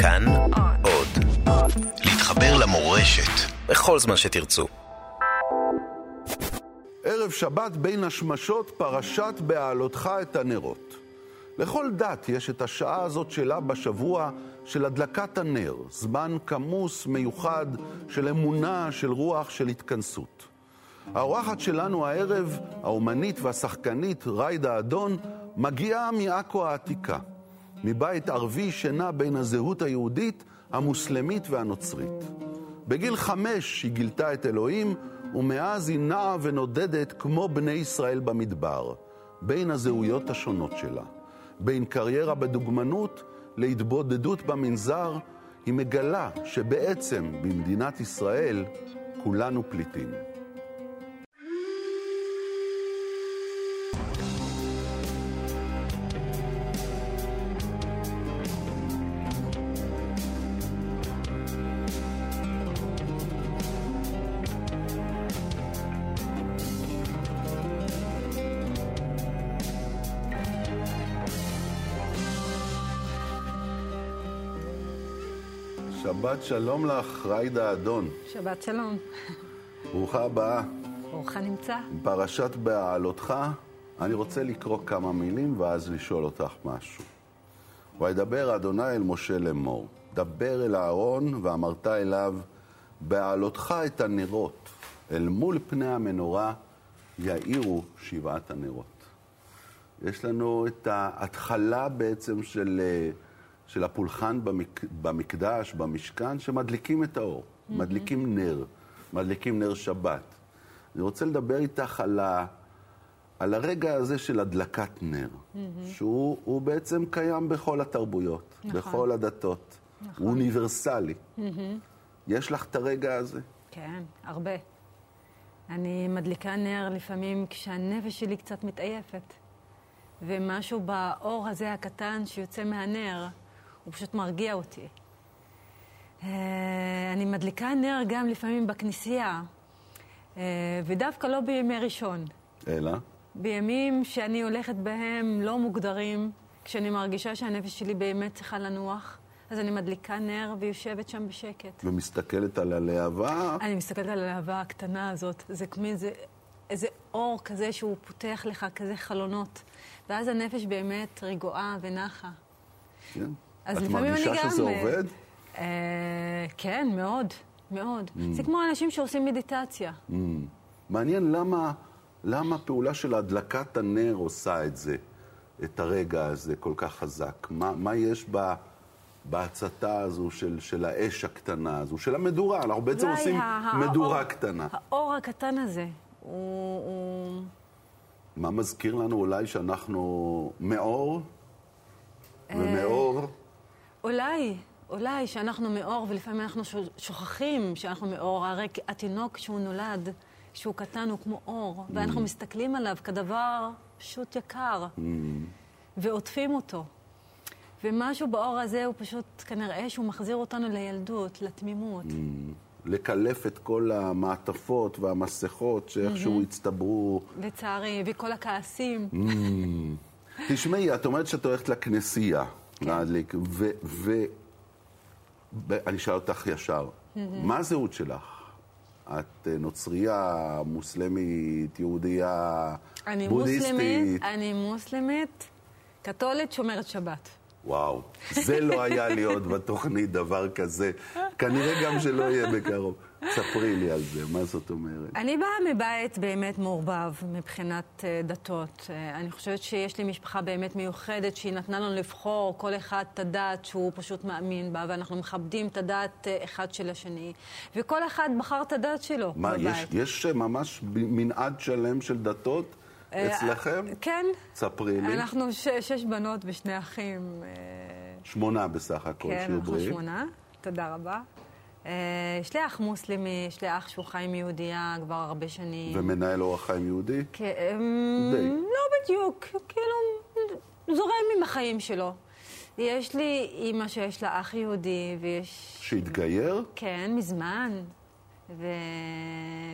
כאן עוד. להתחבר למורשת בכל זמן שתרצו. ערב שבת בין השמשות, פרשת בהעלותך את הנרות. לכל דת יש את השעה הזאת שלה בשבוע של הדלקת הנר, זמן כמוס, מיוחד, של אמונה, של רוח, של התכנסות. האורחת שלנו הערב, האומנית והשחקנית ריידה אדון, מגיעה מעכו העתיקה, מבית ערבי שנע בין הזהות היהודית, המוסלמית והנוצרית. בגיל חמש היא גילתה את אלוהים, ומאז היא נעה ונודדת כמו בני ישראל במדבר, בין הזהויות השונות שלה. בין קריירה בדוגמנות להתבודדות במנזר, היא מגלה שבעצם במדינת ישראל כולנו פליטים. שבת שלום לך, ריידה אדון. שבת שלום. ברוכה הבאה. ברוך הנמצא. פרשת בהעלותך, אני רוצה לקרוא כמה מילים ואז לשאול אותך משהו. וידבר אדוני אל משה לאמור, דבר אל אהרון ואמרת אליו, בהעלותך את הנרות, אל מול פני המנורה יאירו שבעת הנרות. יש לנו את ההתחלה בעצם של... של הפולחן במק... במקדש, במשכן, שמדליקים את האור, mm-hmm. מדליקים נר, מדליקים נר שבת. אני רוצה לדבר איתך על, ה... על הרגע הזה של הדלקת נר, mm-hmm. שהוא בעצם קיים בכל התרבויות, נכון. בכל הדתות. נכון. הוא אוניברסלי. Mm-hmm. יש לך את הרגע הזה? כן, הרבה. אני מדליקה נר לפעמים כשהנפש שלי קצת מתעייפת, ומשהו באור הזה הקטן שיוצא מהנר, הוא פשוט מרגיע אותי. אה, אני מדליקה נר גם לפעמים בכנסייה, אה, ודווקא לא בימי ראשון. אלא? בימים שאני הולכת בהם לא מוגדרים, כשאני מרגישה שהנפש שלי באמת צריכה לנוח, אז אני מדליקה נר ויושבת שם בשקט. ומסתכלת על הלהבה? אני מסתכלת על הלהבה הקטנה הזאת. זה כמו איזה, איזה אור כזה שהוא פותח לך, כזה חלונות. ואז הנפש באמת רגועה ונחה. כן. אז לפעמים אני גם... את מרגישה שזה עובד? אה, כן, מאוד, מאוד. Mm. זה כמו אנשים שעושים מדיטציה. Mm. מעניין למה, למה פעולה של הדלקת הנר עושה את זה, את הרגע הזה כל כך חזק. מה, מה יש בה... בהצתה הזו של, של האש הקטנה הזו, של המדורה, אנחנו בעצם עושים מדורה האור, קטנה. האור הקטן הזה הוא, הוא... מה מזכיר לנו אולי שאנחנו מאור ומאור? אולי, אולי שאנחנו מאור, ולפעמים אנחנו שוכחים שאנחנו מאור. הרי התינוק כשהוא נולד, כשהוא קטן, הוא כמו אור, mm. ואנחנו מסתכלים עליו כדבר פשוט יקר, mm. ועוטפים אותו. ומשהו באור הזה הוא פשוט, כנראה שהוא מחזיר אותנו לילדות, לתמימות. Mm. לקלף את כל המעטפות והמסכות שאיכשהו mm-hmm. הצטברו. לצערי, וכל הכעסים. Mm. תשמעי, את אומרת שאת הולכת לכנסייה. כן. להדליק. ואני אשאל אותך ישר, מה הזהות שלך? את אה, נוצרייה, מוסלמית, יהודייה, אני בודהיסטית? מוסלמית, אני מוסלמית, קתולית, שומרת שבת. וואו, זה לא היה לי עוד בתוכנית, דבר כזה. כנראה גם שלא יהיה בקרוב. ספרי לי על זה, מה זאת אומרת? אני באה מבית באמת מעורבב מבחינת uh, דתות. Uh, אני חושבת שיש לי משפחה באמת מיוחדת שהיא נתנה לנו לבחור כל אחד את הדת שהוא פשוט מאמין בה, ואנחנו מכבדים את הדת uh, אחד של השני. וכל אחד בחר את הדת שלו מה, בבית. יש, יש ממש מנעד שלם של דתות? אצלכם? כן. ספרי לי. אנחנו ש- שש בנות ושני אחים. שמונה בסך הכל, כן, אנחנו שמונה. תודה רבה. יש לי אח מוסלמי, יש לי אח שהוא חי עם יהודייה כבר הרבה שנים. ומנהל אורח חיים יהודי? כן, די. לא בדיוק, כאילו, זורם עם החיים שלו. יש לי אימא שיש לה אח יהודי, ויש... שהתגייר? כן, מזמן. ו...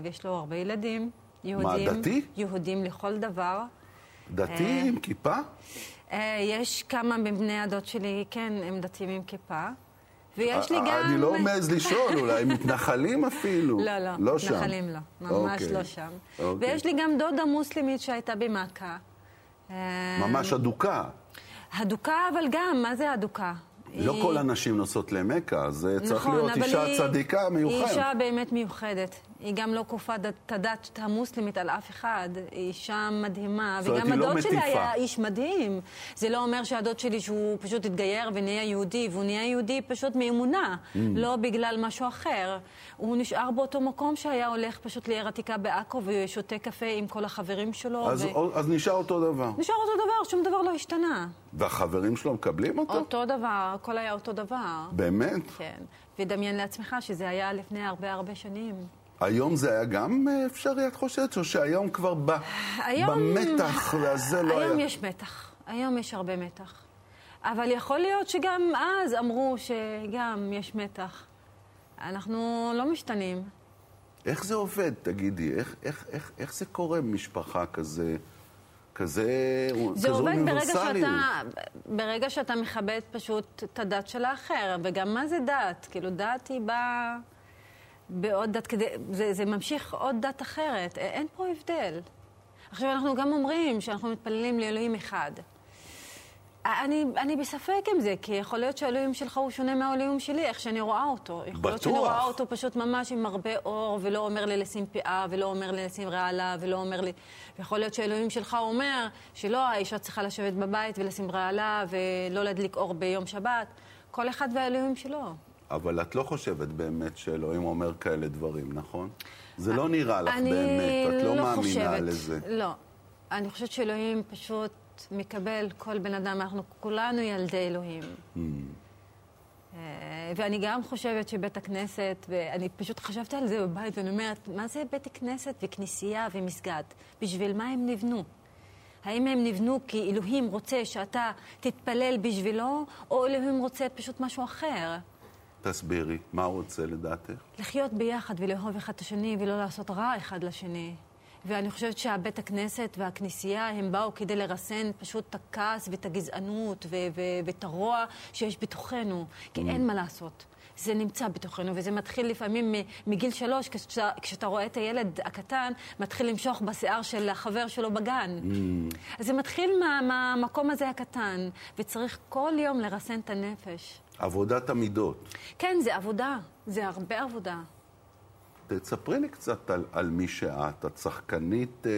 ויש לו הרבה ילדים. יהודים, מה, דתי? יהודים לכל דבר. דתי אה, עם כיפה? אה, יש כמה מבני הדוד שלי, כן, הם דתיים עם כיפה. ויש לי גם... אני לא מעז לשאול, אולי מתנחלים אפילו. לא, לא, לא שם. מתנחלים לא, ממש אוקיי. לא שם. אוקיי. ויש לי גם דודה מוסלמית שהייתה במכה. אה, ממש אדוקה. הדוקה, אבל גם, מה זה הדוקה? לא היא- כל הנשים נוסעות למכה, זה צריך נכון, להיות אישה היא- צדיקה היא מיוחדת. אישה באמת מיוחדת. היא גם לא כופה את הדת המוסלמית על אף אחד. היא אישה מדהימה. וגם לא הדוד שלי מטיפה. היה איש מדהים. זה לא אומר שהדוד שלי שהוא פשוט התגייר ונהיה יהודי, והוא נהיה יהודי פשוט מאמונה, Mm. לא בגלל משהו אחר. הוא נשאר באותו מקום שהיה הולך פשוט לעיר עתיקה בעכו ושותה קפה עם כל החברים שלו. אז, ו... אז נשאר אותו דבר. נשאר אותו דבר, שום דבר לא השתנה. והחברים שלו מקבלים אותו? אותו דבר, הכל היה אותו דבר. באמת? כן. ודמיין לעצמך שזה היה לפני הרבה הרבה שנים. היום זה היה גם אה, אפשרי, את חושבת? או שהיום כבר ב, היום... במתח והזה לא היה? היום יש מתח. היום יש הרבה מתח. אבל יכול להיות שגם אז אמרו שגם יש מתח. אנחנו לא משתנים. איך זה עובד, תגידי? איך, איך, איך, איך זה קורה במשפחה כזה, כזה, זה כזו עובד ברגע? שאתה, ברגע שאתה מכבד פשוט את הדת של האחר, וגם מה זה דת? כאילו, דת היא באה בעוד דת, כדי, זה, זה ממשיך עוד דת אחרת, אין פה הבדל. עכשיו, אנחנו גם אומרים שאנחנו מתפללים לאלוהים אחד. אני, אני בספק עם זה, כי יכול להיות שהאלוהים שלך הוא שונה מהאלוהים שלי, איך שאני רואה אותו. יכול להיות שאני בטוח. רואה אותו פשוט ממש עם הרבה אור, ולא אומר לי לשים פאה, ולא אומר לי לשים רעלה, ולא אומר לי... יכול להיות שהאלוהים שלך אומר שלא, האישה צריכה לשבת בבית ולשים רעלה, ולא להדליק אור ביום שבת. כל אחד והאלוהים שלו. אבל את לא חושבת באמת שאלוהים אומר כאלה דברים, נכון? זה לא נראה לך באמת, את לא, מאמינה חושבת, לזה. לא. אני חושבת שאלוהים פשוט מקבל כל בן אדם, אנחנו כולנו ילדי אלוהים. אה, ואני גם חושבת שבית הכנסת, ואני פשוט חשבתי על זה בבית, ואני אומרת, מה זה בית כנסת וכנסייה ומסגד? בשביל מה הם נבנו? האם הם נבנו כי אלוהים רוצה שאתה תתפלל בשבילו, או אלוהים רוצה פשוט משהו אחר? תסבירי, מה הוא רוצה לדעתך? לחיות ביחד ולאהוב אחד את השני ולא לעשות רע אחד לשני. ואני חושבת שהבית הכנסת והכנסייה הם באו כדי לרסן פשוט את הכעס ואת הגזענות ואת הרוע שיש בתוכנו, כי אין מה לעשות. זה נמצא בתוכנו, וזה מתחיל לפעמים מגיל שלוש, כשאתה, כשאתה רואה את הילד הקטן, מתחיל למשוך בשיער של החבר שלו בגן. אז זה מתחיל מה- מהמקום הזה הקטן, וצריך כל יום לרסן את הנפש. עבודת המידות. כן, זה עבודה, זה הרבה עבודה. תספרי לי קצת על, על מי שאת. את שחקנית אה,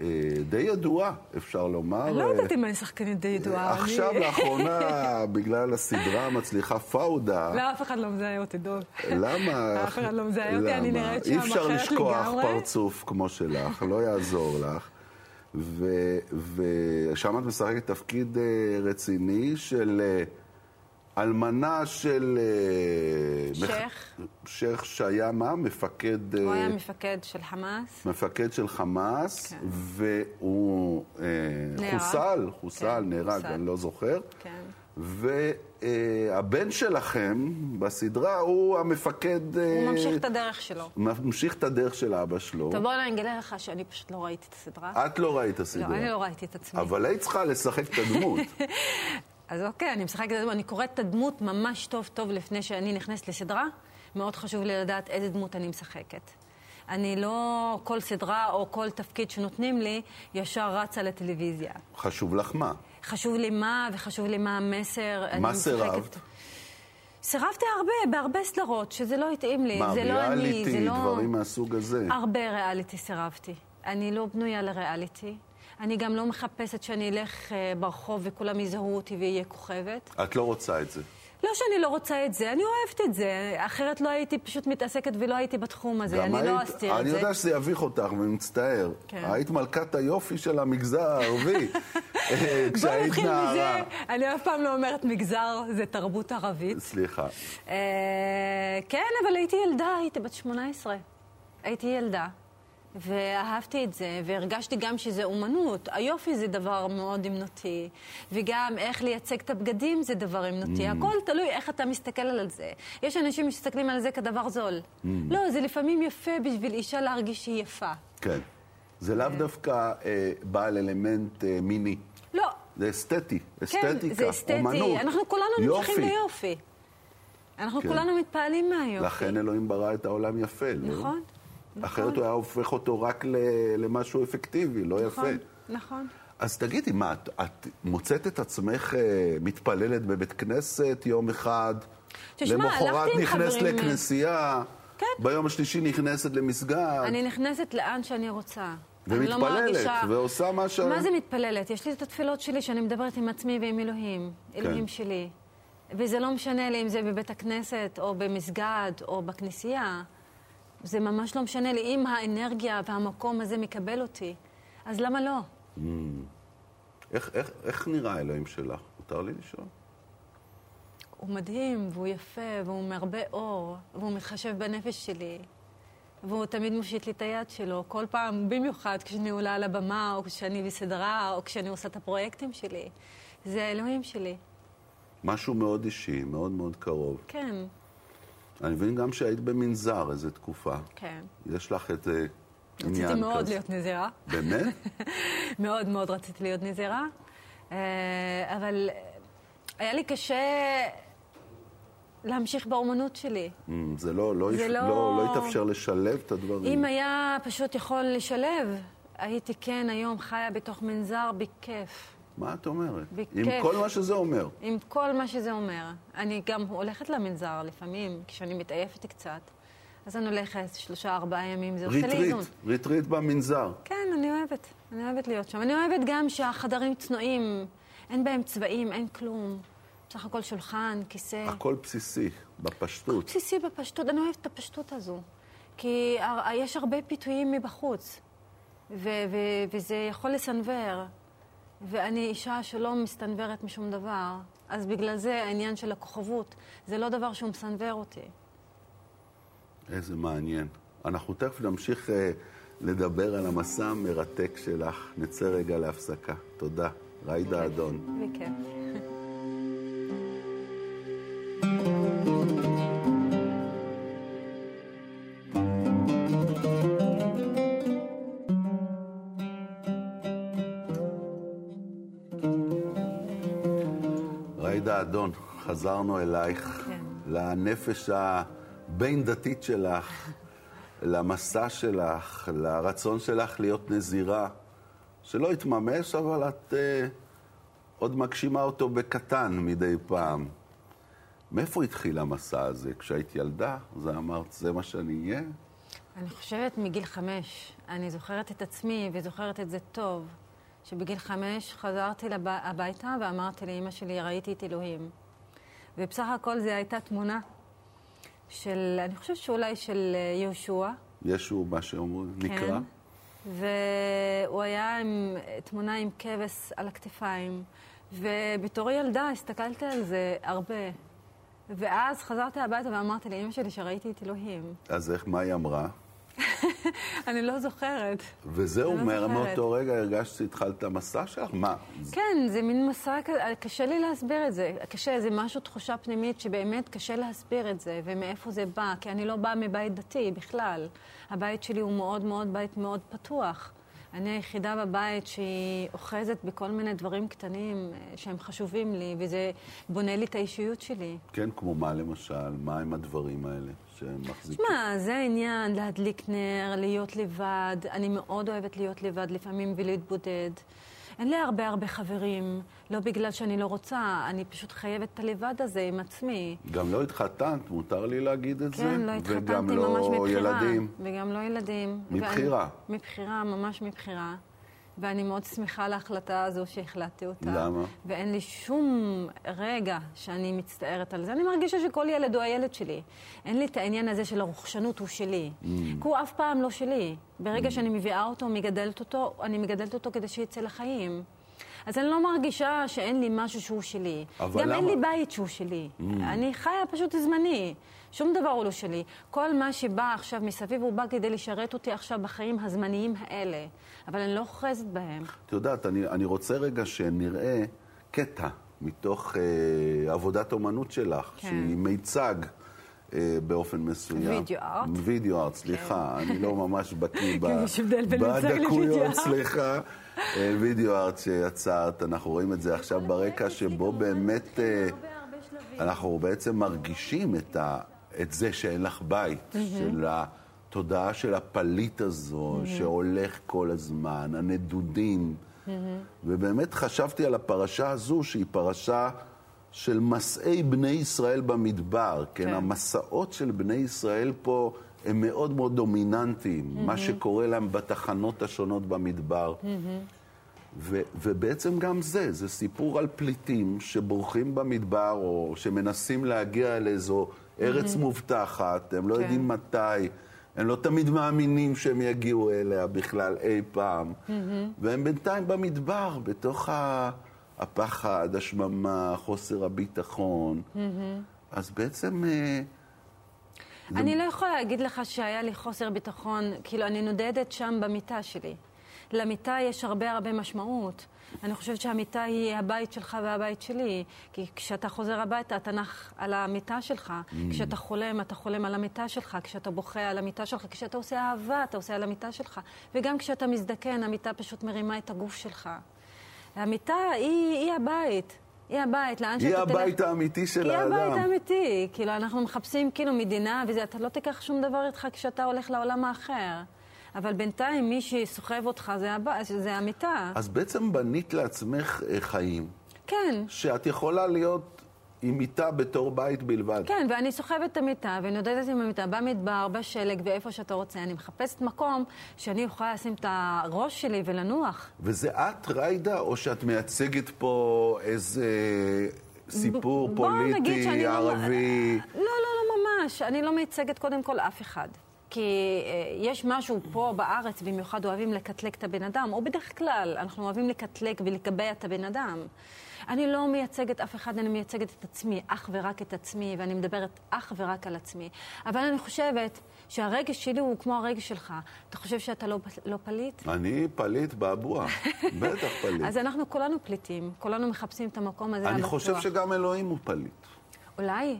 אה, די ידועה, אפשר לומר. אני לא אה, יודעת אם אני שחקנית די ידועה. אני- עכשיו, לאחרונה, בגלל הסדרה המצליחה פאודה, לא, אף אחד לא מזהה אותי, דוב. למה? אף אחד לא מזהה אותי, אני? נראית שם אי אפשר אחרת לשכוח לגמרי. פרצוף כמו שלך, לא יעזור לך. ושם את משחקת תפקיד אה, רציני של אה, אלמנה של... אה, שייח. שייח שהיה מה? מפקד... הוא אה, היה מפקד של חמאס. מפקד של חמאס, כן. והוא אה, נהרג. חוסל, חוסל, כן, נהרג, חוסל. אני לא זוכר. כן. והבן שלכם בסדרה הוא המפקד... הוא ממשיך את הדרך שלו. ממשיך את הדרך של אבא שלו. טוב, בוא אני אגלה לך שאני פשוט לא ראיתי את הסדרה. את לא ראית את לא, הסדרה. אני לא ראיתי את עצמי. אבל היית צריכה לשחק את הדמות. אז אוקיי, אני משחקת אני קוראת את הדמות ממש טוב טוב לפני שאני נכנסת לסדרה. מאוד חשוב לי לדעת איזה דמות אני משחקת. אני לא כל סדרה או כל תפקיד שנותנים לי, ישר רצה לטלוויזיה. חשוב לך מה? חשוב לי מה, וחשוב לי מה המסר. מה סירבת? סירבתי הרבה, בהרבה סדרות, שזה לא התאים לי. מה, זה לא אני, ריאליטי, זה לא... דברים מהסוג הזה? הרבה ריאליטי סירבתי. אני לא בנויה לריאליטי. אני גם לא מחפשת שאני אלך אה, ברחוב וכולם יזהו אותי ואהיה כוכבת. את לא רוצה את זה. לא שאני לא רוצה את זה, אני אוהבת את זה. אחרת לא הייתי פשוט מתעסקת ולא הייתי בתחום הזה. אני לא אסתיר את אני זה. יודע שזה יביך אותך, ואני מצטער. כן. היית מלכת היופי של המגזר הערבי. אה, בוא נתחיל. מזה, אני אף פעם לא אומרת מגזר, זה תרבות ערבית. סליחה. אה, כן, אבל הייתי ילדה, הייתי בת 18. הייתי ילדה, ואהבתי את זה, והרגשתי גם שזה אומנות. היופי זה דבר מאוד אמנותי, וגם איך לייצג את הבגדים זה דבר אמנותי. הכל תלוי איך אתה מסתכל על זה. יש אנשים שמסתכלים על זה כדבר זול. לא, זה לפעמים יפה בשביל אישה להרגיש שהיא יפה. כן. זה לאו דווקא אה, בעל אלמנט אה, מיני. לא. זה אסתטי, כן, אסתטיקה, זה אסתטי. אומנות. אנחנו כולנו. נמשכים ליופי. אנחנו כן. כולנו מתפעלים מהיופי. לכן אלוהים ברא את העולם יפה, לא? נכון. אחרת נכון. הוא היה הופך אותו רק למשהו אפקטיבי, לא יפה. נכון, נכון. אז תגידי, מה, את, את מוצאת את עצמך אה, מתפללת בבית כנסת יום אחד, תשמע, למחרת נכנסת לכנסייה, כן. ביום השלישי נכנסת למסגד, אני נכנסת לאן שאני רוצה. לא ומתפללת, מרגישה- ועושה מה ש... מה זה מתפללת? יש לי את התפילות שלי שאני מדברת עם עצמי ועם אלוהים. אלוהים שלי. וזה לא משנה לי אם זה בבית הכנסת, או במסגד, או בכנסייה. זה ממש לא משנה לי אם האנרגיה והמקום הזה מקבל אותי. אז למה לא? איך, איך, איך נראה האלוהים שלך? מותר לי לשאול? הוא מדהים, והוא יפה, והוא מהרבה אור, והוא מתחשב בנפש שלי. והוא תמיד מושיט לי את היד שלו, כל פעם, במיוחד כשאני עולה על הבמה, או כשאני בסדרה, או כשאני עושה את הפרויקטים שלי. זה האלוהים שלי. משהו מאוד אישי, מאוד מאוד קרוב. כן, אני מבין גם שהיית במנזר איזה תקופה. כן. יש לך את אה, עניין רציתי מאוד כזה. להיות נזירה. באמת? מאוד מאוד רציתי להיות נזירה. אה, אבל היה לי קשה להמשיך באומנות שלי. Mm, זה לא, לא, זה יש- לא- לא, לא התאפשר לשלב את הדברים. אם היה פשוט יכול לשלב, הייתי כן היום חיה בתוך מנזר בכיף. מה את אומרת? בכיף. עם כל מה שזה אומר. עם כל מה שזה אומר. אני גם הולכת למנזר לפעמים, כשאני מתעייפת קצת. אז אני הולכת שלושה, ארבעה ימים, זה עושה לי ריטריט, איזון. ריטריט במנזר. כן, אני אוהבת. אני אוהבת להיות שם. אני אוהבת גם שהחדרים צנועים, אין בהם צבעים, אין כלום. בסך הכל שולחן, כיסא. הכל בסיסי, בפשטות. בסיסי בפשטות, אני אוהבת את הפשטות הזו. כי יש הרבה פיתויים מבחוץ, ו- ו- וזה יכול לסנוור. ואני אישה שלא מסתנוורת משום דבר, אז בגלל זה העניין של הכוכבות, זה לא דבר שהוא מסנוור אותי. איזה מעניין. אנחנו תכף נמשיך אה, לדבר על המסע המרתק שלך. נצא רגע להפסקה. תודה. ריידה אדון. בכיף. חזרנו אלייך, כן. לנפש הבין-דתית שלך, למסע שלך, לרצון שלך להיות נזירה, שלא התממש, אבל את uh, עוד מגשימה אותו בקטן מדי פעם. מאיפה התחיל המסע הזה? כשהיית ילדה, זה אמרת, זה מה שאני אהיה? אני חושבת מגיל חמש. אני זוכרת את עצמי וזוכרת את זה טוב, שבגיל חמש חזרתי לב... הביתה ואמרתי לאימא שלי, ראיתי את אלוהים. ובסך הכל זו הייתה תמונה של, אני חושבת שאולי של אה, יהושע. ישו, מה שאומרים, נקרא. והוא היה עם תמונה עם כבש על הכתפיים. ובתור ילדה הסתכלתי על זה הרבה. ואז חזרתי הביתה ואמרתי לאימא שלי שראיתי את אלוהים. אז איך, מה היא אמרה? אני לא זוכרת. וזהו, לא. מאותו רגע הרגשת שהתחלת המסע שלך? מה? כן, זה מין מסע כזה, קשה לי להסביר את זה. קשה, זה משהו, תחושה פנימית שבאמת קשה להסביר את זה, ומאיפה זה בא, כי אני לא באה מבית דתי בכלל. הבית שלי הוא מאוד מאוד בית מאוד פתוח. אני היחידה בבית שהיא אוחזת בכל מיני דברים קטנים אה, שהם חשובים לי, וזה בונה לי את האישיות שלי. כן, כמו מה למשל? מה הם הדברים האלה שמחזיקים? תשמע, זה העניין, להדליק נר, להיות לבד. אני מאוד אוהבת להיות לבד לפעמים ולהתבודד. אין לי הרבה הרבה חברים, לא בגלל שאני לא רוצה, אני פשוט חייבת את הלבד הזה עם עצמי. גם לא התחתנת, מותר לי להגיד את זה? כן, לא התחתנתי וגם ממש לא מבחירה. ילדים. וגם לא ילדים. מבחירה. ואני, מבחירה, ממש מבחירה. ואני מאוד שמחה על ההחלטה הזו שהחלטתי אותה. למה? ואין לי שום רגע שאני מצטערת על זה. אני מרגישה שכל ילד הוא הילד שלי. אין לי את העניין הזה של הרוחשנות הוא שלי. Mm. כי הוא אף פעם לא שלי. ברגע שאני מביאה אותו, מגדלת אותו, אני מגדלת אותו כדי שיצא לחיים. אז אני לא מרגישה שאין לי משהו שהוא שלי. גם אין למה? לי בית שהוא שלי. אני חיה פשוט זמני. שום דבר הוא לא שלי. כל מה שבא עכשיו מסביב, הוא בא כדי לשרת אותי עכשיו בחיים הזמניים האלה. אבל אני לא אוחזת בהם. את יודעת, אני, אני רוצה רגע שנראה קטע מתוך אה, עבודת אומנות שלך, כן. שהיא מיצג אה, באופן מסוים. וידאו ארט. וידאו ארט, סליחה, אני לא ממש בקיא כן, בדקויות. סליחה. אה, וידאו ארט שיצרת, אנחנו רואים את זה עכשיו ברקע, שבו באמת... שלבים. אנחנו בעצם מרגישים את, ה, את זה שאין לך בית, mm-hmm. של התודעה של הפליט הזו, mm-hmm. שהולך כל הזמן, הנדודים. Mm-hmm. ובאמת חשבתי על הפרשה הזו, שהיא פרשה של מסעי בני ישראל במדבר. כן, כן המסעות של בני ישראל פה הם מאוד מאוד דומיננטיים, mm-hmm. מה שקורה להם בתחנות השונות במדבר. Mm-hmm. ו- ובעצם גם זה, זה סיפור על פליטים שבורחים במדבר או שמנסים להגיע לאיזו ארץ mm-hmm. מובטחת, הם לא כן. יודעים מתי, הם לא תמיד מאמינים שהם יגיעו אליה בכלל אי פעם, mm-hmm. והם בינתיים במדבר, בתוך הפחד, השממה, חוסר הביטחון. Mm-hmm. אז בעצם... אה, אני לא יכולה להגיד לך שהיה לי חוסר ביטחון, כאילו, אני נודדת שם במיטה שלי. למיטה יש הרבה הרבה משמעות. אני חושבת שהמיטה היא הבית שלך והבית שלי. כי כשאתה חוזר הביתה, אתה נח על המיטה שלך. Mm. כשאתה חולם, אתה חולם על המיטה שלך. כשאתה בוכה על המיטה שלך. כשאתה עושה אהבה, אתה עושה על המיטה שלך. וגם כשאתה מזדקן, המיטה פשוט מרימה את הגוף שלך. המיטה היא, היא הבית. היא הבית, לאן שאתה תלך... היא הבית האמיתי של היא האדם. היא הבית האמיתי. כאילו, אנחנו מחפשים כאילו מדינה, ואתה לא תיקח שום דבר איתך כשאתה הולך לעולם האחר. אבל בינתיים מי שסוחב אותך זה, הב... זה המיטה. אז בעצם בנית לעצמך אה, חיים. כן. שאת יכולה להיות עם מיטה בתור בית בלבד. כן, ואני סוחבת את המיטה ונודדת עם המיטה במדבר, בשלג ואיפה שאתה רוצה. אני מחפשת מקום שאני יכולה לשים את הראש שלי ולנוח. וזה את, ריידה, או שאת מייצגת פה איזה סיפור ב- פוליטי, לא- ערבי? לא, לא, לא ממש. אני לא מייצגת קודם כל אף אחד. כי אה, יש משהו פה בארץ, במיוחד אוהבים לקטלג את הבן אדם, או בדרך כלל אנחנו אוהבים לקטלג ולקבע את הבן אדם. אני לא מייצגת אף אחד, אני מייצגת את עצמי, אך ורק את עצמי, ואני מדברת אך ורק על עצמי. אבל אני חושבת שהרגש שלי הוא כמו הרגש שלך. אתה חושב שאתה לא, לא פליט? אני פליט באבוע, בטח פליט. אז אנחנו כולנו פליטים, כולנו מחפשים את המקום הזה אני חושב שגם אלוהים הוא פליט. אולי.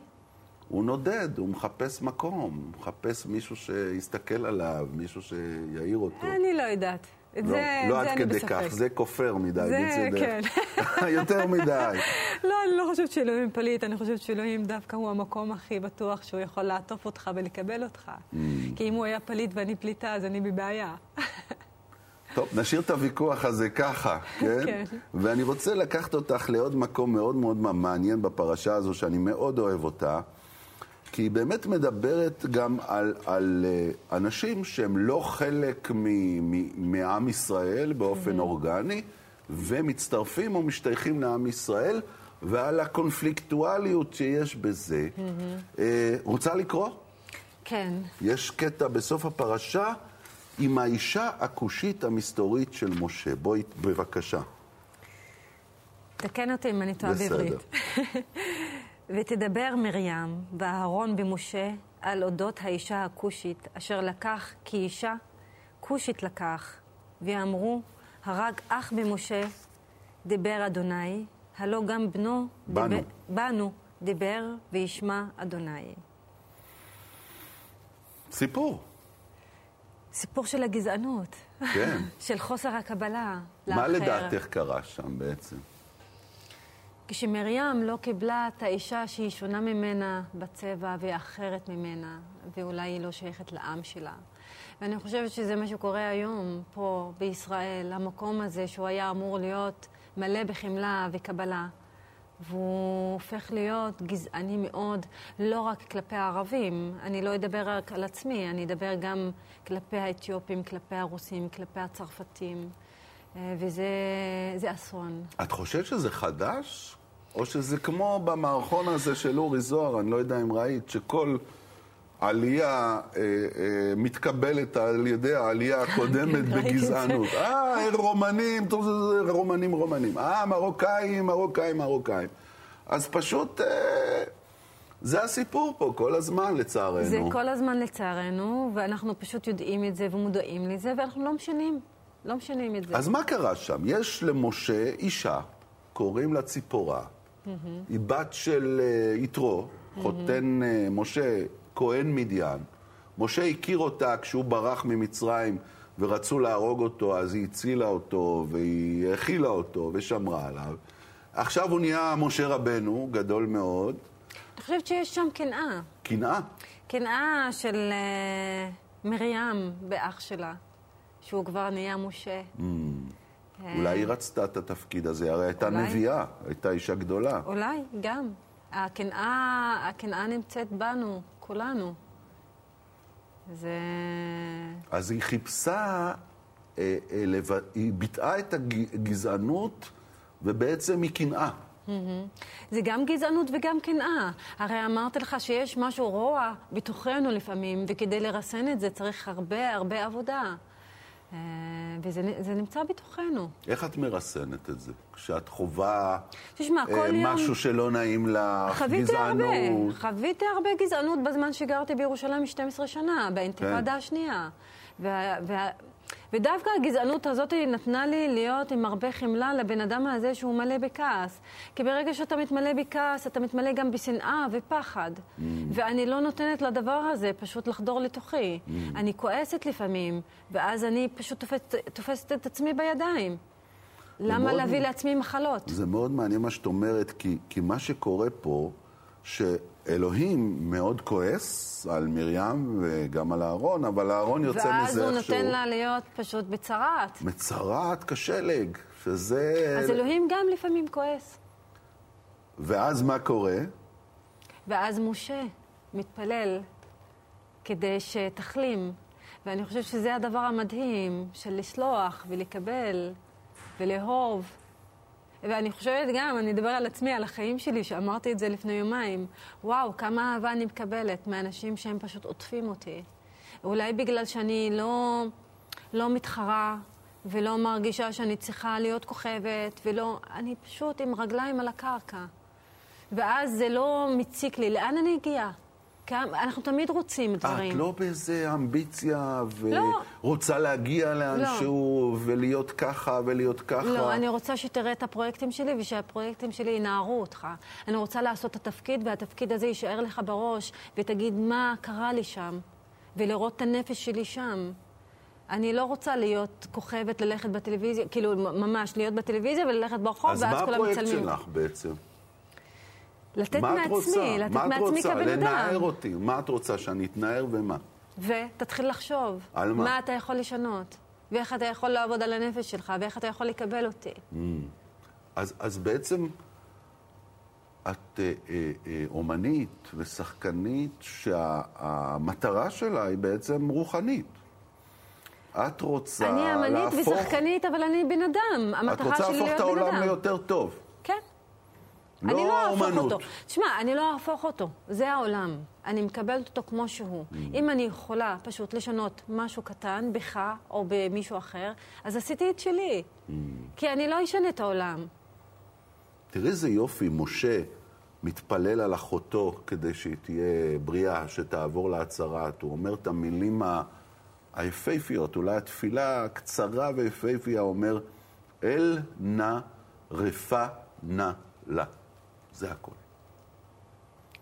הוא נודד, הוא מחפש מקום, הוא מחפש מישהו שיסתכל עליו, מישהו שיעיר אותו. אני לא יודעת. לא, זה, לא זה עד כדי כך, זה כופר מדי, זה, כן. יותר מדי. לא, אני לא חושבת שאלוהים פליט, אני חושבת שאלוהים דווקא הוא המקום הכי בטוח שהוא יכול לעטוף אותך ולקבל אותך. Mm. כי אם הוא היה פליט ואני פליטה, אז אני בבעיה. טוב, נשאיר את הוויכוח הזה ככה, כן? כן. ואני רוצה לקחת אותך לעוד מקום מאוד מאוד מעניין בפרשה הזו, שאני מאוד אוהב אותה. כי היא באמת מדברת גם על, על uh, אנשים שהם לא חלק מעם ישראל באופן mm-hmm. אורגני, ומצטרפים או משתייכים לעם ישראל, ועל הקונפליקטואליות שיש בזה. Mm-hmm. רוצה לקרוא? כן. יש קטע בסוף הפרשה עם האישה הכושית המסתורית של משה. בואי, בבקשה. תקן אותי אם אני טועה בעברית. ותדבר מרים ואהרון במשה על אודות האישה הכושית, אשר לקח כי אישה כושית לקח, ואמרו, הרג אח במשה, דיבר אדוני, הלא גם בנו, בנו, דיבר, בנו דיבר וישמע אדוני. סיפור. סיפור של הגזענות. כן. של חוסר הקבלה לאחר. מה לדעתך קרה שם בעצם? כשמרים לא קיבלה את האישה שהיא שונה ממנה בצבע והיא אחרת ממנה, ואולי היא לא שייכת לעם שלה. ואני חושבת שזה מה שקורה היום פה בישראל, המקום הזה שהוא היה אמור להיות מלא בחמלה וקבלה. והוא הופך להיות גזעני מאוד, לא רק כלפי הערבים. אני לא אדבר רק על עצמי, אני אדבר גם כלפי האתיופים, כלפי הרוסים, כלפי הצרפתים. אה, וזה אסון. את חושבת שזה חדש? או שזה כמו במערכון הזה של אורי זוהר, אני לא יודע אם ראית, שכל עלייה אה, אה, מתקבלת על ידי העלייה הקודמת בגזענות. אה, רומנים, רומנים רומנים. אה, מרוקאים, מרוקאים, מרוקאים. אז פשוט... אה, זה הסיפור פה כל הזמן, לצערנו. זה כל הזמן לצערנו, ואנחנו פשוט יודעים את זה ומודעים לזה, ואנחנו לא משנים. לא משנים את זה. אז מה קרה שם? יש למשה אישה, קוראים לה ציפורה. Mm-hmm. היא בת של uh, יתרו, mm-hmm. חותן uh, משה, כהן מדיין. משה הכיר אותה כשהוא ברח ממצרים ורצו להרוג אותו, אז היא הצילה אותו והיא האכילה אותו ושמרה עליו. עכשיו הוא נהיה משה רבנו, גדול מאוד. חושבת שיש שם קנאה. קנאה? קנאה של uh, מרים באח שלה, שהוא כבר נהיה משה. Mm. אולי היא רצתה את התפקיד הזה, הרי הייתה אולי... נביאה, הייתה אישה גדולה. אולי, גם. הקנאה, הקנאה נמצאת בנו, כולנו. זה... אז היא חיפשה, אה, אה, לב... היא ביטאה את הגזענות ובעצם היא קנאה. זה גם גזענות וגם קנאה. הרי אמרתי לך שיש משהו רוע בתוכנו לפעמים, וכדי לרסן את זה צריך הרבה הרבה עבודה. אה, וזה נמצא בתוכנו. איך את מרסנת את זה? כשאת חווה תשמע, אה, כל משהו יום... שלא נעים לך, חוויתי גזענות? הרבה, חוויתי הרבה גזענות בזמן שגרתי בירושלים 12 שנה, באינתיפאדה כן. השנייה. וה, וה, ודווקא הגזענות הזאת נתנה לי להיות עם הרבה חמלה לבן אדם הזה שהוא מלא בכעס. כי ברגע שאתה מתמלא בכעס, אתה מתמלא גם בשנאה ופחד. Mm. ואני לא נותנת לדבר הזה פשוט לחדור לתוכי. Mm. אני כועסת לפעמים, ואז אני פשוט תופסת, תופסת את עצמי בידיים. למה להביא לעצמי מחלות? זה מאוד מעניין מה שאת אומרת, כי, כי מה שקורה פה... שאלוהים מאוד כועס על מרים וגם על אהרון, אבל אהרון יוצא מזה איכשהו... ואז הוא נותן לה להיות פשוט בצרעת. מצרעת כשלג, שזה... אז אלוהים גם לפעמים כועס. ואז מה קורה? ואז משה מתפלל כדי שתחלים. ואני חושבת שזה הדבר המדהים של לסלוח ולקבל ולאהוב. ואני חושבת גם, אני אדבר על עצמי, על החיים שלי, שאמרתי את זה לפני יומיים. וואו, כמה אהבה אני מקבלת מאנשים שהם פשוט עוטפים אותי. אולי בגלל שאני לא, לא מתחרה ולא מרגישה שאני צריכה להיות כוכבת, ולא... אני פשוט עם רגליים על הקרקע. ואז זה לא מציק לי. לאן אני אגיע? אנחנו תמיד רוצים דברים. את לא באיזה אמביציה ורוצה לא. להגיע לאנשהו לא. ולהיות ככה ולהיות ככה. לא, אני רוצה שתראה את הפרויקטים שלי ושהפרויקטים שלי ינערו אותך. אני רוצה לעשות את התפקיד והתפקיד הזה יישאר לך בראש ותגיד מה קרה לי שם ולראות את הנפש שלי שם. אני לא רוצה להיות כוכבת, ללכת בטלוויזיה, כאילו ממש להיות בטלוויזיה וללכת ברחוב ואז כולם מצלמים. אז מה הפרויקט שלך בעצם? לתת מעצמי, לתת מעצמי כבן אדם. לנער אותי. מה את רוצה, שאני אתנער ומה? ותתחיל לחשוב. על מה? מה אתה יכול לשנות, ואיך אתה יכול לעבוד על הנפש שלך, ואיך אתה יכול לקבל אותי. Mm. אז, אז בעצם את אה, אה, אה, אומנית ושחקנית שהמטרה שלה היא בעצם רוחנית. את רוצה להפוך... אני אמנית ושחקנית, אבל אני בן אדם. המטרה שלי להיות בן אדם. את רוצה להפוך את העולם ליותר טוב. כן. לא אני לא אהפוך אותו. תשמע, אני לא אהפוך אותו. זה העולם. אני מקבלת אותו כמו שהוא. Mm. אם אני יכולה פשוט לשנות משהו קטן בך או במישהו אחר, אז עשיתי את שלי. Mm. כי אני לא אשנה את העולם. תראי איזה יופי, משה מתפלל על אחותו כדי שהיא תהיה בריאה, שתעבור להצהרת. הוא אומר את המילים היפהפיות, אולי התפילה הקצרה ויפהפייה, אומר, אל נא רפא נא לה. זה הכל.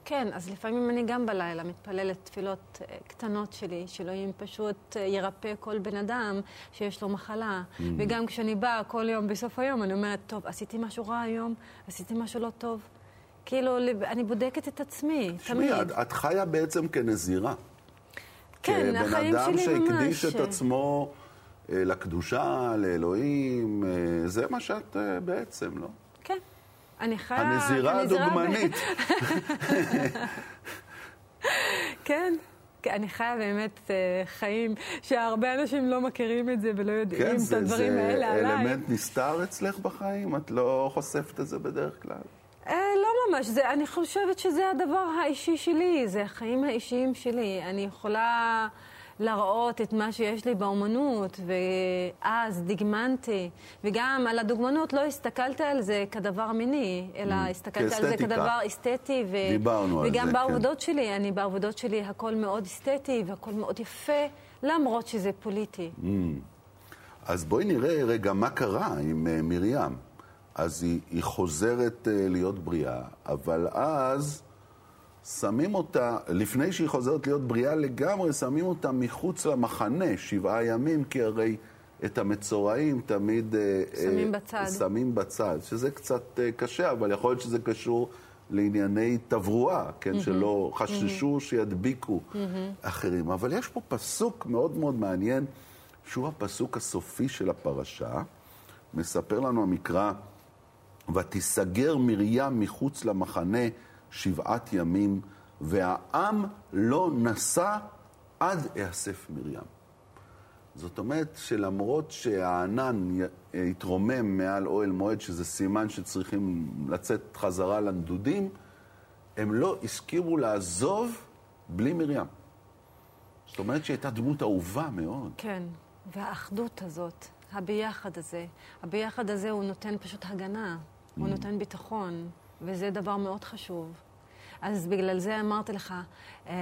כן, אז לפעמים אני גם בלילה מתפללת תפילות אה, קטנות שלי, שאלוהים פשוט אה, ירפא כל בן אדם שיש לו מחלה. Mm. וגם כשאני באה כל יום בסוף היום, אני אומרת, טוב, עשיתי משהו רע היום, עשיתי משהו לא טוב. כאילו, אני בודקת את עצמי, תמיד. שמי, את, את חיה בעצם כנזירה. כן, החיים שלי ממש... כבן אדם שהקדיש את עצמו אה, לקדושה, לאלוהים, זה מה שאת בעצם, לא? כן. אני חיה... הנזירה הדוגמנית. כן. אני חיה באמת uh, חיים שהרבה אנשים לא מכירים את זה ולא יודעים כן, את הדברים האלה עליי. כן, זה אלמנט נסתר אצלך בחיים? את לא חושפת את זה בדרך כלל? Uh, לא ממש, זה, אני חושבת שזה הדבר האישי שלי, זה החיים האישיים שלי. אני יכולה... להראות את מה שיש לי באומנות, ואז דגמנתי. וגם על הדוגמנות לא הסתכלתי על זה כדבר מיני, אלא mm, הסתכלתי על זה כדבר אסתטי. ו... דיברנו על זה, כן. וגם בעבודות שלי, אני בעבודות שלי הכל מאוד אסתטי והכל מאוד יפה, למרות שזה פוליטי. Mm. אז בואי נראה רגע מה קרה עם uh, מרים. אז היא, היא חוזרת uh, להיות בריאה, אבל אז... שמים אותה, לפני שהיא חוזרת להיות בריאה לגמרי, שמים אותה מחוץ למחנה שבעה ימים, כי הרי את המצורעים תמיד... אה, שמים אה, בצד. שמים בצד, שזה קצת אה, קשה, אבל יכול להיות שזה קשור לענייני תברואה, כן, mm-hmm. שלא חששו mm-hmm. שידביקו mm-hmm. אחרים. אבל יש פה פסוק מאוד מאוד מעניין, שהוא הפסוק הסופי של הפרשה. מספר לנו המקרא, ותיסגר מרים מחוץ למחנה שבעת ימים, והעם לא נסע עד אאסף מרים. זאת אומרת שלמרות שהענן התרומם מעל אוהל מועד, שזה סימן שצריכים לצאת חזרה לנדודים, הם לא הסכימו לעזוב בלי מרים. זאת אומרת שהייתה דמות אהובה מאוד. כן, והאחדות הזאת, הביחד הזה, הביחד הזה הוא נותן פשוט הגנה, mm. הוא נותן ביטחון, וזה דבר מאוד חשוב. אז בגלל זה אמרתי לך, אה,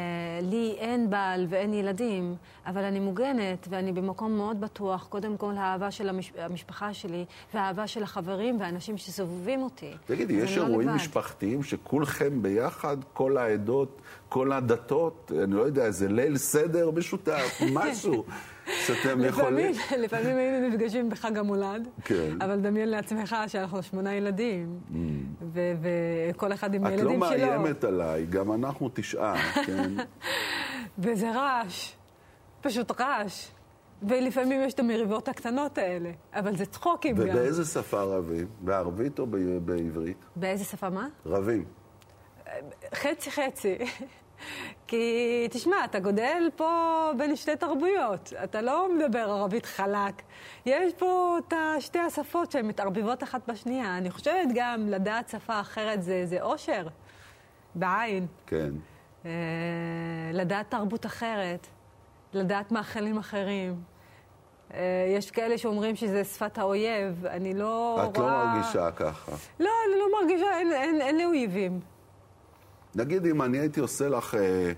לי אין בעל ואין ילדים, אבל אני מוגנת ואני במקום מאוד בטוח, קודם כל האהבה של המש... המשפחה שלי והאהבה של החברים והאנשים שסובבים אותי. תגידי, יש לא אירועים לא משפחתיים שכולכם ביחד, כל העדות, כל הדתות, אני לא יודע, איזה ליל סדר משותף, משהו. שאתם יכולים... לפעמים היינו נפגשים בחג המולד, כן. אבל דמיין לעצמך שאנחנו שמונה ילדים, mm. וכל אחד עם הילדים שלו. את לא מאיימת עליי, גם אנחנו תשעה, כן? וזה רעש, פשוט רעש. ולפעמים יש את המריבות הקטנות האלה, אבל זה צחוקים גם. ובאיזה שפה רבים? בערבית או בעברית? באיזה שפה מה? רבים. חצי חצי. כי תשמע, אתה גודל פה בין שתי תרבויות, אתה לא מדבר ערבית חלק. יש פה את שתי השפות שהן מתערבבות אחת בשנייה. אני חושבת גם לדעת שפה אחרת זה, זה אושר, בעין. כן. אה, לדעת תרבות אחרת, לדעת מאכלים אחרים. אה, יש כאלה שאומרים שזה שפת האויב, אני לא את רואה... את לא מרגישה ככה. לא, אני לא מרגישה, אין, אין, אין לי אויבים. נגיד אם אני הייתי עושה לך אה,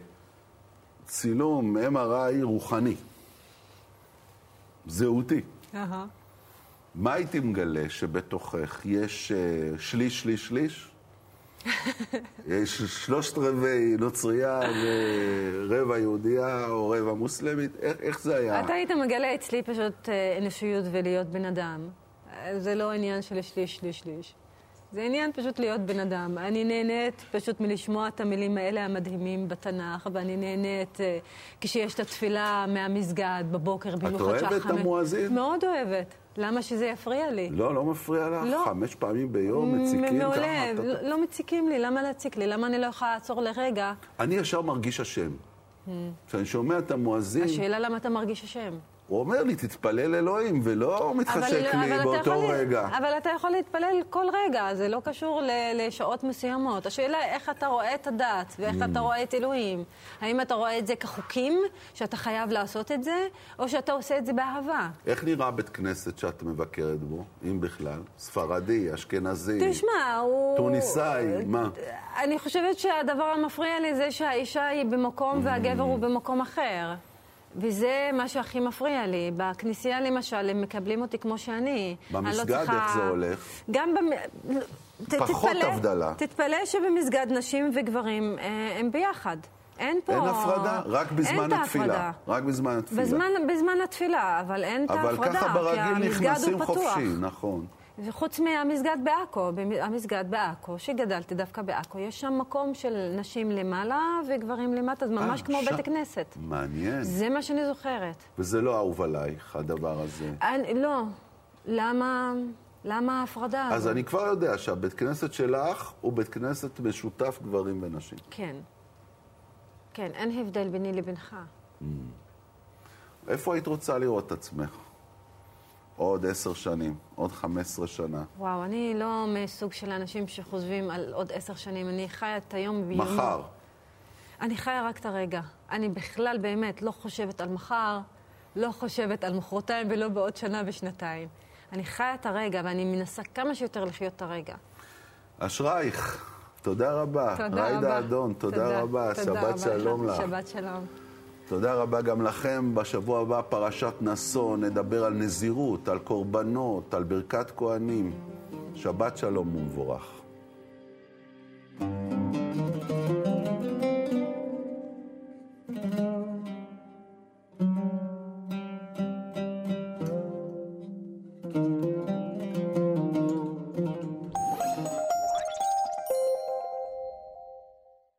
צילום MRI רוחני, זהותי, uh-huh. מה הייתי מגלה שבתוכך יש אה, שליש, שליש, שליש? יש שלושת רבעי נוצרייה ורבע יהודייה או רבע מוסלמית? איך, איך זה היה? אתה היית מגלה אצלי פשוט אה, אנושיות ולהיות בן אדם. זה לא עניין של שליש, שליש, שליש. זה עניין פשוט להיות בן אדם. אני נהנית פשוט מלשמוע את המילים האלה המדהימים בתנ"ך, ואני נהנית uh, כשיש את התפילה מהמסגד בבוקר, במיוחד שעה חמש. את אוהבת את המואזין? מאוד אוהבת. למה שזה יפריע לי? לא, לא מפריע לך? לא. חמש פעמים ביום מציקים מעולה. ככה? מעולה, לא, לא מציקים לי, למה להציק לי? למה אני לא יכולה לעצור לרגע? אני ישר מרגיש אשם. Hmm. כשאני שומע את המואזין... השאלה למה אתה מרגיש אשם. הוא אומר לי, תתפלל אלוהים, ולא מתחשק אבל, לי אבל באותו יכול, רגע. אבל אתה יכול להתפלל כל רגע, זה לא קשור לשעות מסוימות. השאלה היא איך אתה רואה את הדת, ואיך mm. אתה רואה את אלוהים. האם אתה רואה את זה כחוקים, שאתה חייב לעשות את זה, או שאתה עושה את זה באהבה? איך נראה בית כנסת שאת מבקרת בו, אם בכלל? ספרדי, אשכנזי? תשמע, הוא... טוניסאי, מה? אני חושבת שהדבר המפריע לי זה שהאישה היא במקום mm. והגבר הוא במקום אחר. וזה מה שהכי מפריע לי. בכנסייה למשל, הם מקבלים אותי כמו שאני. במסגד לא צריכה... איך זה הולך? גם במ... פחות תתפלא, הבדלה. תתפלא שבמסגד נשים וגברים אה, הם ביחד. אין פה... אין הפרדה? רק בזמן התפילה. רק בזמן התפילה. בזמן, בזמן התפילה, אבל אין את ההפרדה. אבל ככה ברגיל נכנסים חופשי, נכון. וחוץ מהמסגד בעכו, המסגד בעכו, שגדלתי דווקא בעכו, יש שם מקום של נשים למעלה וגברים למטה, זה ממש 아, כמו ש... בית הכנסת. מעניין. זה מה שאני זוכרת. וזה לא אהוב עלייך, הדבר הזה. אני, לא. למה... למה ההפרדה הזאת? אז אני כבר יודע שהבית כנסת שלך הוא בית כנסת משותף גברים ונשים. כן. כן, אין הבדל ביני לבינך. Mm. איפה היית רוצה לראות את עצמך? עוד עשר שנים, עוד חמש עשרה שנה. וואו, אני לא מסוג של אנשים שחושבים על עוד עשר שנים. אני חיה את היום ביומו. מחר. אני חיה רק את הרגע. אני בכלל באמת לא חושבת על מחר, לא חושבת על מחרתיים ולא בעוד שנה ושנתיים. אני חיה את הרגע ואני מנסה כמה שיותר לחיות את הרגע. אשרייך, תודה רבה. תודה רבה. ריידה אדון, תודה, תודה רבה. תודה שבת רבה שלום לך. שבת שלום. תודה רבה גם לכם. בשבוע הבא פרשת נשוא, נדבר על נזירות, על קורבנות, על ברכת כהנים. שבת שלום ומבורך.